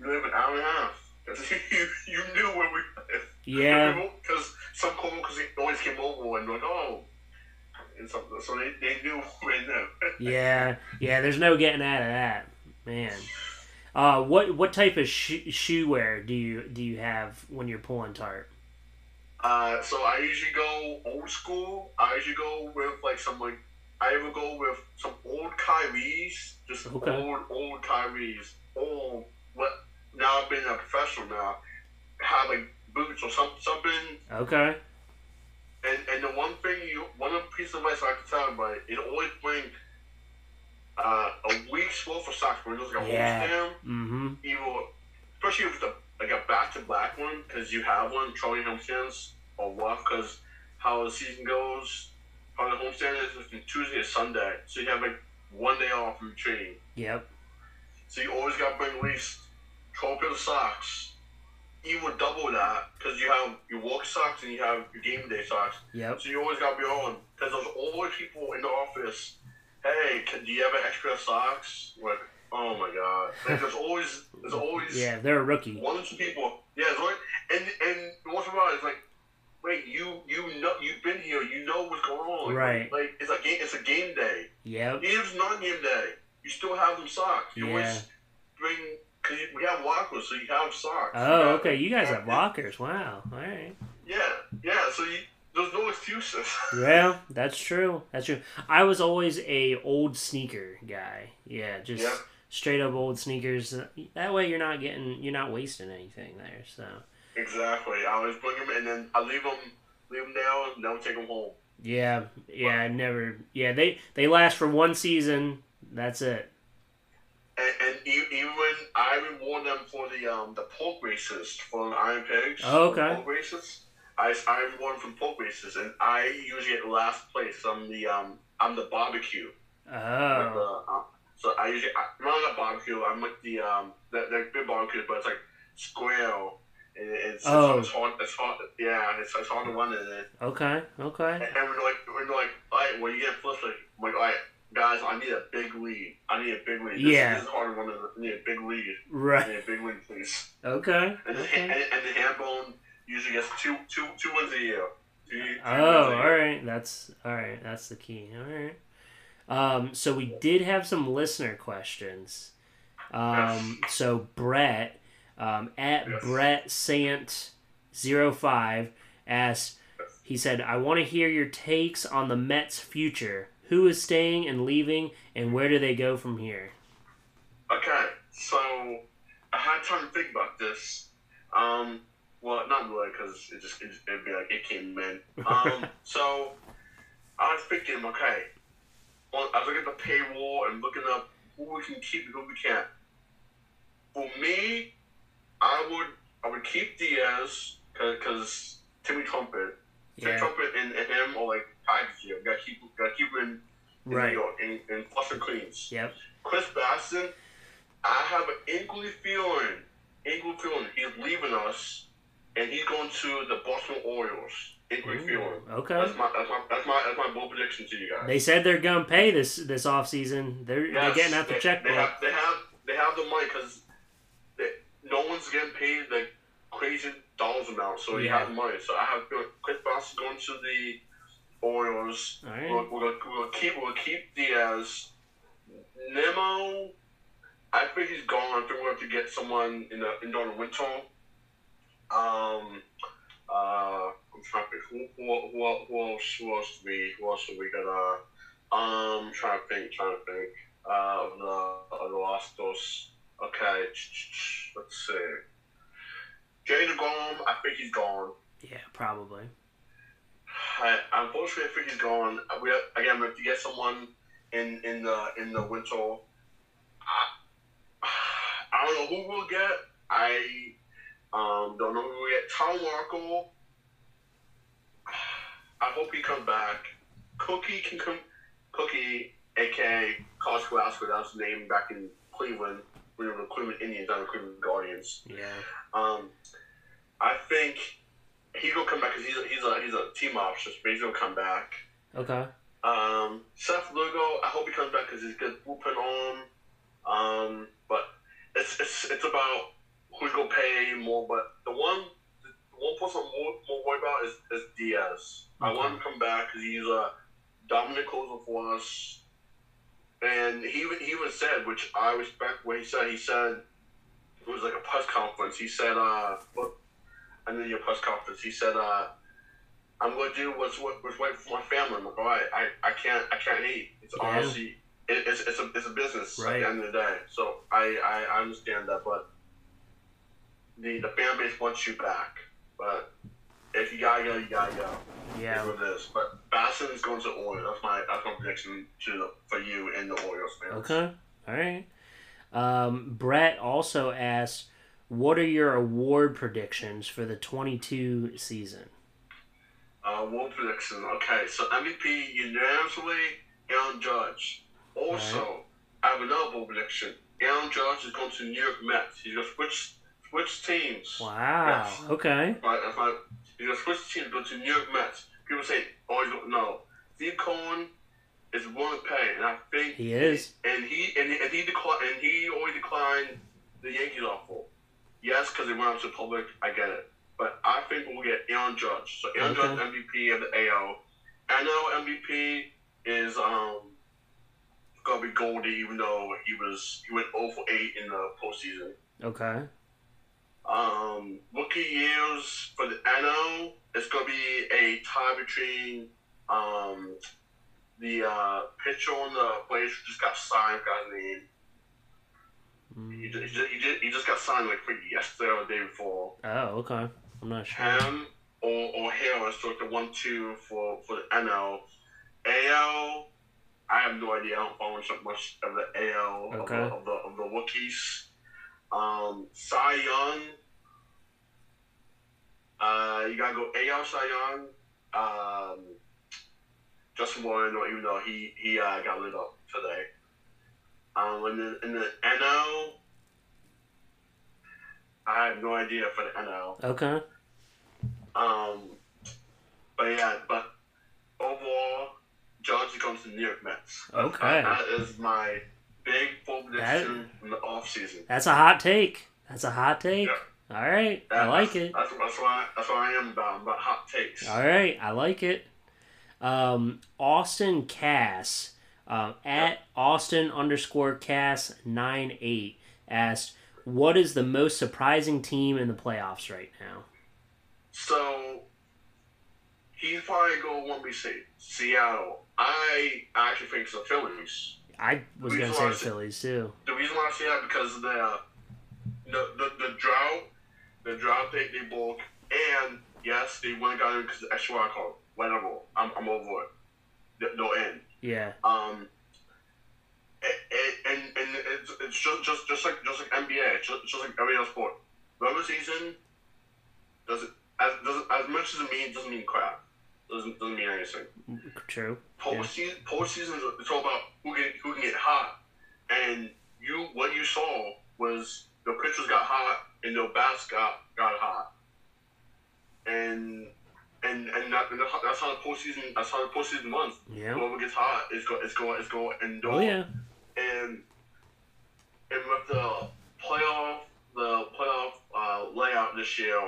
we live an hour and a half. You, you knew where we lived. Yeah. Because some coworkers always came over and like, oh, and so, so they, they knew they lived. Yeah. Yeah. There's no getting out of that, man. Uh, what what type of sh- shoe wear do you do you have when you're pulling tarp? Uh, so I usually go old school. I usually go with like some like I ever go with some old Kyries, just Okay. old old Kyries. Old what? Now I've been a professional now. Have like boots or some, something. Okay. And and the one thing you one piece of advice I can tell everybody, it it always bring uh, a week's worth of socks. When it's like a Yeah. stem, Mm-hmm. either especially if it's a, like a back to back one because you have one Charlie homestands or what because how the season goes how the homestand is from Tuesday to Sunday so you have like one day off from training Yep. so you always got to bring at least 12 pairs of socks even double that because you have your work socks and you have your game day socks Yep. so you always got to be on because there's always people in the office hey can, do you have an extra socks like oh my god like, there's always there's always Yeah. They're a rookie. one or two people. Yeah, it's like, and and what's about it is like, wait, you you know you've been here, you know what's going on. Like, Right. Like it's a game. It's a game day. Yep. Even if it's not game day, you still have them socks. You Yeah. always bring because we have lockers, so you have socks. Oh, have- okay. You guys have lockers. Wow. All right. Yeah, yeah. So you, there's no excuses. yeah, that's true. That's true. I was always a old sneaker guy. Yeah, just Yeah. straight up old sneakers. That way, you're not getting, you're not wasting anything there. So exactly. I always bring them, and then I leave them, leave them there, and then take them home. yeah, yeah. I never. Yeah, they they last for one season. That's it. And, and even I reward them for the um the pork races for the Iron Pigs. Oh, okay. Pork races. I, I reward them from pork races, and I usually get last place. I'm the um I'm the barbecue. Oh, the, uh, so I usually I, not that barbecue. I'm like the um the, the big barbecue, but it's like square. It's, Oh. it's, hard. It's hard. Yeah, it's, it's hard to run in it. okay, okay. And we're like, we're like, all right, when you get flips, like, I'm like, all right, guys, I need a big lead. I need a big lead. This, Yeah. This is hard run. I need a big lead. I Right. need a big lead, please. Okay. And, the, okay. and, and the hand bone usually gets two, two, two wins a year. Two, two Oh, all right. That's all right. That's the key. All right. Um, so we did have some listener questions. Um, so Brett um, at Yes. Brett Sant 05 asked. He said, "I want to hear your takes on the Mets' future. Who is staying and leaving, and where do they go from here?" Okay, so I had time to think about this. Um, well, not really, because it just it, it'd be like it came in. Um, so I was thinking, okay, well, I was looking at the paywall and looking up who we can keep and who we can't. For me, I would I would keep Diaz because Timmy Trumpet, Timmy Yeah. Trumpet and, and him are like packages here. Got to keep got to keep him in Right. New York in, in Flushing Queens. Yep. Chris Bassitt, I have an inkly feeling, inkly feeling he's leaving us, and he's going to the Boston Orioles. Inkly Ooh, feeling. okay. That's my that's my that's my that's my bold prediction to you guys. They said they're gonna pay this this off season. They're they're getting out the they, checkbook. They have they have they have the money because no one's getting paid like crazy dollars amount, so he Yeah. has money. So I have Chris Bassitt going to the Orioles. Right. We'll, we're gonna keep gonna keep Diaz. Nimmo, I think he's gone. I think we're going to get someone in the in during the winter. Um, uh, I'm trying to think who who, who, who else who else we who else do we got? Uh, um, trying to think, trying to think. Uh, of the of the last dos. Okay, let's see. Jay gone. I think he's gone. Yeah, probably. I, unfortunately, I think he's gone. We again we have to get someone in in the in the winter. I, I don't know who we'll get. I um, don't know who we'll get. Tom Markle. I hope he comes back. Cookie can come. Cookie, aka Carlos Velasquez, that was his name back in Cleveland. We were the Cleveland Indians, not the Cleveland Guardians. Yeah. Um, I think he's gonna come back because he's a, he's a he's a team option, but he's gonna come back. Okay. Um, Seth Lugo, I hope he comes back because he's good bullpen on. Um, but it's it's it's about who's gonna pay more. But the one the one person I'm more, more worried about is, is Diaz. I want him to come back because he's a dominant closer for us. And he even- he even said, which I respect what he said. He said it was like a press conference. He said, uh, look, I then your press conference. He said, uh, I'm going to do what's what, what's right for my family. I'm like, all right, I, I can't I can't hate. It's Yeah. honestly it, it's it's a it's a business Right. at the end of the day. So I, I, understand that, but the the fan base wants you back. But if you gotta go, you gotta go. Yeah. That's this. But Bassitt is going to Orioles. That's my that's my prediction to the, for you and the Orioles fans. Okay. All right. Um, Brett also asked, "What are your award predictions for the 22 season?" Uh, world prediction. Okay, so MVP unanimously, Aaron Judge. Also, I have another prediction. Aaron Judge is going to New York Mets. He's going to switch switch teams. Wow. Yes. Okay. Right, that's my, he's going to switch teams, go to New York Mets. People say, oh, he's going no. Steve Cohen is willing to pay, and I think He is. and he and, and he declined and he always declined the Yankees offer. Yes, because they went out to the public. I get it, but I think we'll get Aaron Judge. So Aaron Okay. Judge MVP of the AL. NL MVP is um gonna be Goldie, even though he was he went 0 for 8 in the postseason. Okay. Um, rookie years for the NL, it's gonna be a tie between um the uh, pitcher on the Blaze who just got signed, got his name. He just, he, just, he, just, he just got signed like yesterday or the day before. Oh, okay. I'm not sure. Him or, or Harris took the one two for, for the NL. AL, I have no idea. I don't follow so much of the AL of, the, of the of the rookies. Um, Cy Young. Uh, you gotta go AL Cy Young. Um, Justin Warren, even though he he uh, got lit up today. Um, in the in the NL, I have no idea for the NL. Okay. Um, but yeah, but overall, Judge comes to New York Mets. That- Okay. that is my big full prediction in the off season. That's a hot take. That's a hot take. Yeah. All right. I like it. That's, that's what I, that's what I am about. I'm about hot takes. All right, I like it. Um, Austin Cass uh, at Austin underscore Cass nine eight asked, "What is the most surprising team in the playoffs right now?" So he's probably going one B C Seattle. I actually think it's the Phillies. I was gonna say the Phillies too. The reason why I say that because of the the, the the drought, the drought they, they broke, and yes, they went and got him because the extra wild card. Whatever, I'm, I'm over it. They- They'll end. Yeah. Um, it, it, and and it's, it's just just just like just like NBA, just, just like every other sport. Regular season doesn't as doesn't as much as it means doesn't mean crap. Doesn't doesn't mean anything. True. Postseason, postseason, is- it's all about who can who can get hot. And you, what you saw was the pitchers got hot and the bats got got hot. And and and, that, and that's how the postseason. That's how the postseason runs. Yeah. Whoever gets hot is go is going is going indoor. Oh yeah. And and with the playoff the playoff uh, layout out this year,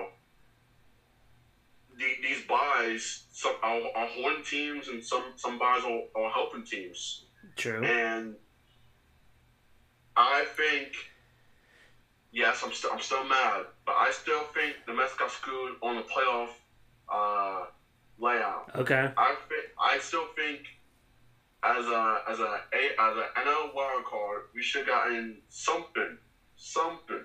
the, these buys some are, are holding teams and some some buys are, are helping teams. True. And I think, yes, I'm still I'm still mad, but I still think the Mets got screwed on the playoff uh, layout. Okay. I think I still think as a as a, a as a NL wild card, we should have gotten something, something.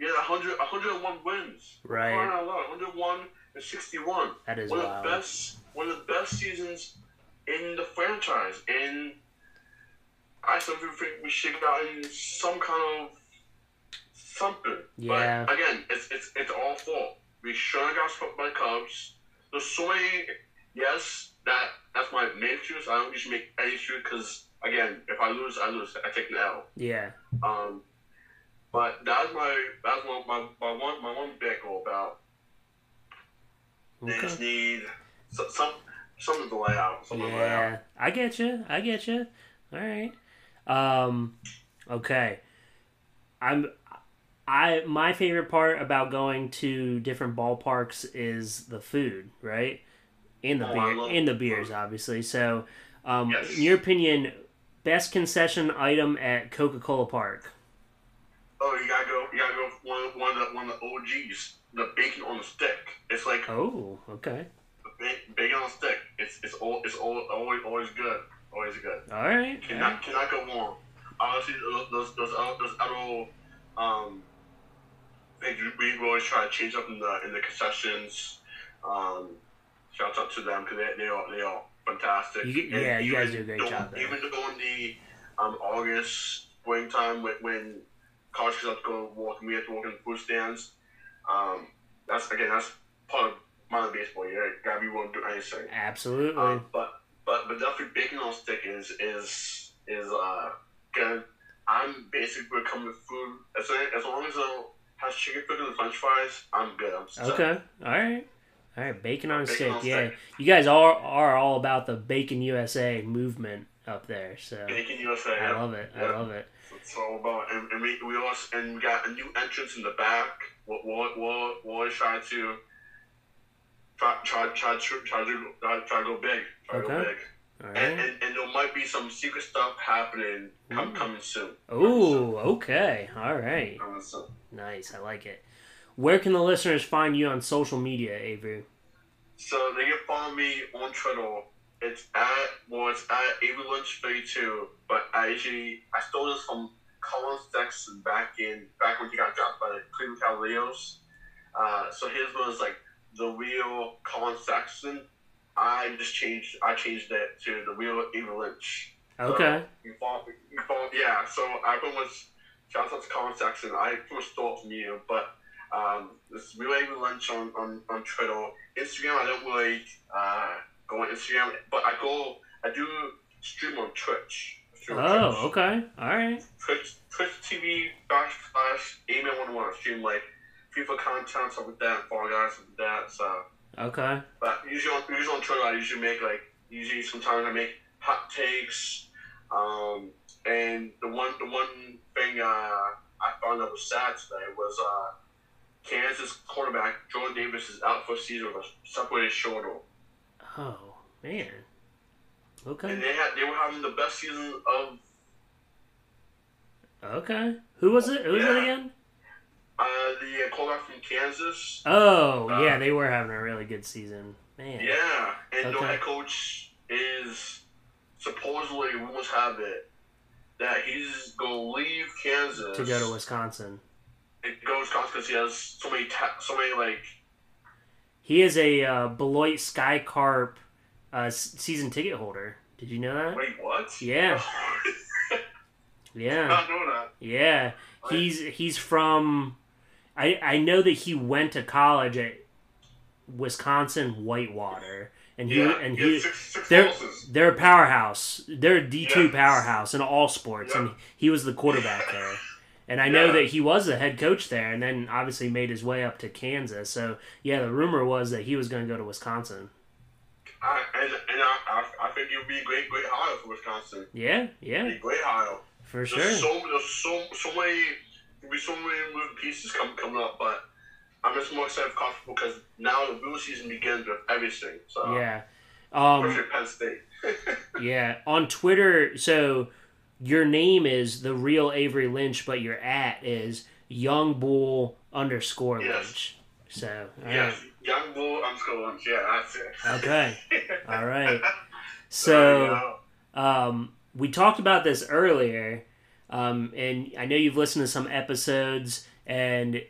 Yeah, 100, 101 wins. Right. Out loud, 101 and 61. That is one wild. of the best one of the best seasons in the franchise. And I still think we should have gotten some kind of something. Yeah. But again, it's it's it's all fault. We have got swept by Cubs. There's so many. Yes, that that's my main excuse. I don't usually make any excuse because again, if I lose, I lose. I take the L. Yeah. Um, but that's my that's one my, my one my one big goal about. They just need some, some something to lay out. Something to lay out. Yeah. I get you. I get you. All right. Um. Okay. I'm. I my favorite part about going to different ballparks is the food, right? And the Oh, beer, and the beers, obviously. So, um, Yes. in your opinion, best concession item at Coca Cola Park? Oh, you gotta go. You gotta go. One one of the one of the OGs. The bacon on the stick. It's like Oh, okay. bacon on a stick. It's it's all it's all, always always good. Always good. All right. Cannot cannot go wrong. Obviously, those those those other, those other um things we we always try to change up in the in the concessions. Um, shout out to them because they they are they are fantastic. You- yeah, you guys do a great job there. Even during the um August springtime when when college kids have to go walk, we have to walk in the food stands. Um, that's again that's part of minor baseball. You gotta be willing to do anything. Absolutely. Um, but but but definitely bacon on stick is is is uh good. I'm basically coming with food as long as, long as has chicken and French fries. I'm good. I'm set. Okay. All right. All right. Bacon on Bacon stick. on yeah. You guys are are all about the Bacon USA movement up there. So Bacon USA. I yeah. love it. I love it. It's all about and, and we we also and we got a new entrance in the back. We'll we'll we'll, try to try try try try try to try, try to go big. Try to go Okay. big. All And, and and there might be some secret stuff happening come, coming soon. Ooh. Okay. All right. Nice. I like it. Where can the listeners find you on social media, Avery? So they can follow me on Twitter. It's at well, it's at Avery Lynch thirty two. But I actually I stole this from Collin Sexton back in back when he got dropped by the Cleveland Cavaliers. Uh, so his was like the real Collin Sexton. I just changed. I changed it to the real Avery Lynch. Okay. you follow, you follow, yeah. So I much shout out to Collin Sexton. I stole it from you, but um, this real Avery Lynch on, on, on Twitter. Instagram, I don't really uh, go on Instagram, but I go. I do stream on Twitch. Stream on Oh. Twitch. Okay. All right. Twitch, Twitch TV backslash Amen One One. Stream like FIFA content, stuff like that, Fall Guys, stuff like that. So, Okay. but usually on usually on Twitter, I usually make like usually sometimes I make hot takes. Um, and the one the one thing uh, I found that was sad today was uh, Kansas quarterback Jordan Davis is out for season with a separated shoulder, Oh man. Okay. And they had they were having the best season of Okay. Who was it? Who was it again? Uh, the quarterback from Kansas. Oh Uh, yeah, they were having a really good season. Man. Yeah, and Okay. their head coach is supposedly rumors have it that he's gonna leave Kansas To go to Wisconsin. and go to Wisconsin because he has so many ta- so many like He is a uh, Beloit Sky Carp uh, s- season ticket holder. Did you know that? wait what? Yeah. Yeah. not doing that. Yeah. He's he's from I I know that he went to college at Wisconsin Whitewater and he Yeah, and he he six, six they're losses. they're a powerhouse. They're a D two Yeah. powerhouse in all sports, and he was the quarterback there. And I know that he was the head coach there, and then obviously made his way up to Kansas. So yeah, the rumor was that he was going to go to Wisconsin. I, and and I, I, think it would be a great great hire for Wisconsin. Yeah, Be yeah, a great hire. for There's sure. so there's so so many be so many moving pieces come coming up, but I'm just more excited for college because now the blue season begins with everything. So Yeah. Um, Penn State. yeah. On Twitter, so your name is the real Avery Lynch, but your at is Young Bull underscore Yes. Lynch. So right. yes, young bull underscore lunch. Yeah, that's it. Okay. All right. So um, we talked about this earlier, um, and I know you've listened to some episodes, and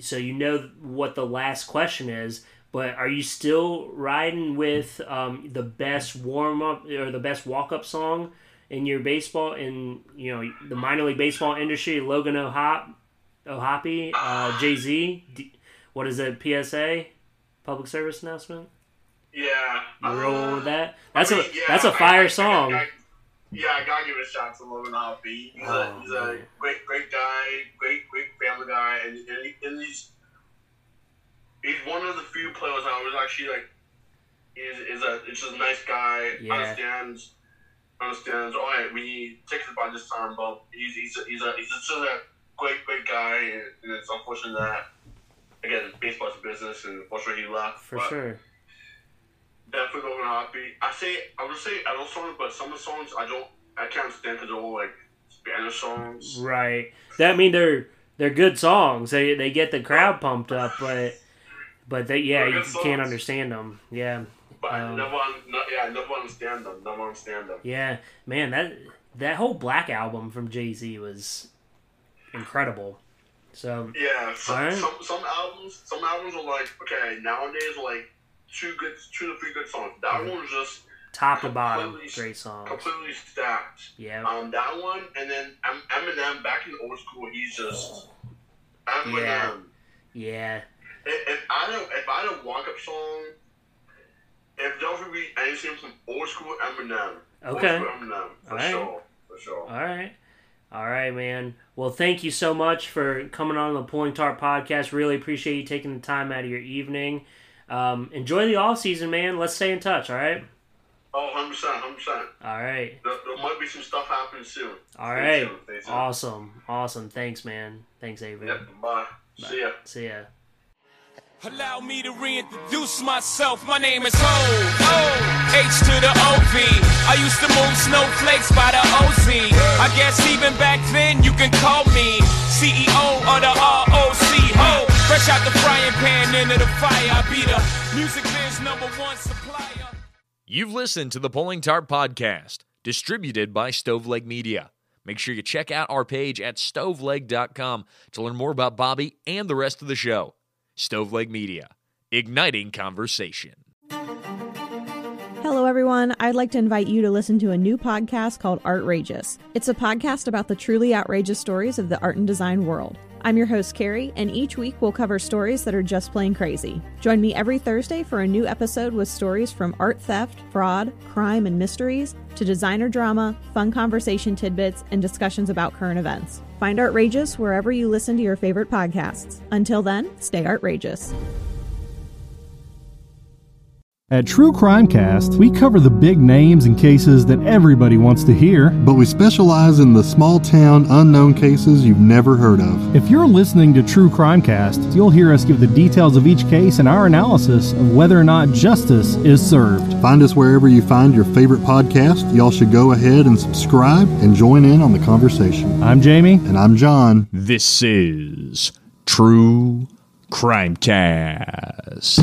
so you know what the last question is. But are you still riding with um, the best warm up or the best walk up song in your baseball in you know the minor league baseball industry? Logan O'Hop, O'Hoppe, uh, Jay Z. What is it? PSA, public service announcement. yeah, You uh, with that? That's I a mean, yeah, that's a I- I- fire I- song. Yeah, I gotta give a shout to Logan Hoppy. He's, Oh, a, he's a oh, great, great guy, great, great family guy, and, and, he, and he's he's one of the few players I was actually like, is is a it's just a nice guy, Yeah. understands understands. All right, we need tickets by this time, but he's he's a, he's a he's just a great, great guy, and, and it's unfortunate that again baseball's a business, and unfortunately he left. For but- sure. Definitely Logan Hoppy. I say I would say I don't songs, but some of the songs I don't I can't stand because they're all like Spanish songs. Right. That mean they're they're good songs. They they get the crowd pumped up, but but they yeah you good can't understand them. Yeah. But I Um, never, un- no, yeah, I never understand them. Never understand them. Yeah. Man, that that whole Black album from Jay Z was incredible. So Yeah, some, Alright. some some albums, some albums are like okay nowadays like two good, two to three good songs. That Mm-hmm. one was just top to bottom, great songs. completely stacked. Yeah. Um, that one, and then Em- Eminem back in old school, he's just Eminem. Yeah. Yeah. If, if I don't, if I don't walk up song, if would be anything from old school Eminem, Okay. old school Eminem for Alright. sure, for sure. All right. All right, man. Well, thank you so much for coming on the Pulling Tarp podcast. Really appreciate you taking the time out of your evening. Um, enjoy the off season, man. Let's stay in touch. All right. Oh, 100 percent, hundred percent. All right. There, there might be some stuff happening soon. All Stay right. tuned, stay. Awesome. Awesome. Thanks, man. Thanks, Avery. Yep. Bye. See ya. See ya. Allow me to reintroduce myself. My name is Ho. O. H H to the O-V. I used to move snowflakes by the OZ. I guess even back then you can call me CEO of the ROC. Ho. Fresh out the frying pan into the fire. I be the music biz number one supplier. You've listened to the Pulling Tarp Podcast, distributed by Stoveleg Media. Make sure you check out our page at stoveleg.com to learn more about Bobby and the rest of the show. Stoveleg Media, igniting conversation. Hello, everyone. I'd like to invite you to listen to a new podcast called Artrageous. It's a podcast about the truly outrageous stories of the art and design world. I'm your host, Carrie, and each week we'll cover stories that are just plain crazy. Join me every Thursday for a new episode with stories from art theft, fraud, crime, and mysteries to designer drama, fun conversation tidbits, and discussions about current events. Find Artrageous wherever you listen to your favorite podcasts. Until then, stay outrageous. At True Crime Cast, we cover the big names and cases that everybody wants to hear. But we specialize in the small town, unknown cases you've never heard of. If you're listening to True Crime Cast, you'll hear us give the details of each case and our analysis of whether or not justice is served. Find us wherever you find your favorite podcast. Y'all should go ahead and subscribe and join in on the conversation. I'm Jamie. And I'm John. This is True Crime Cast.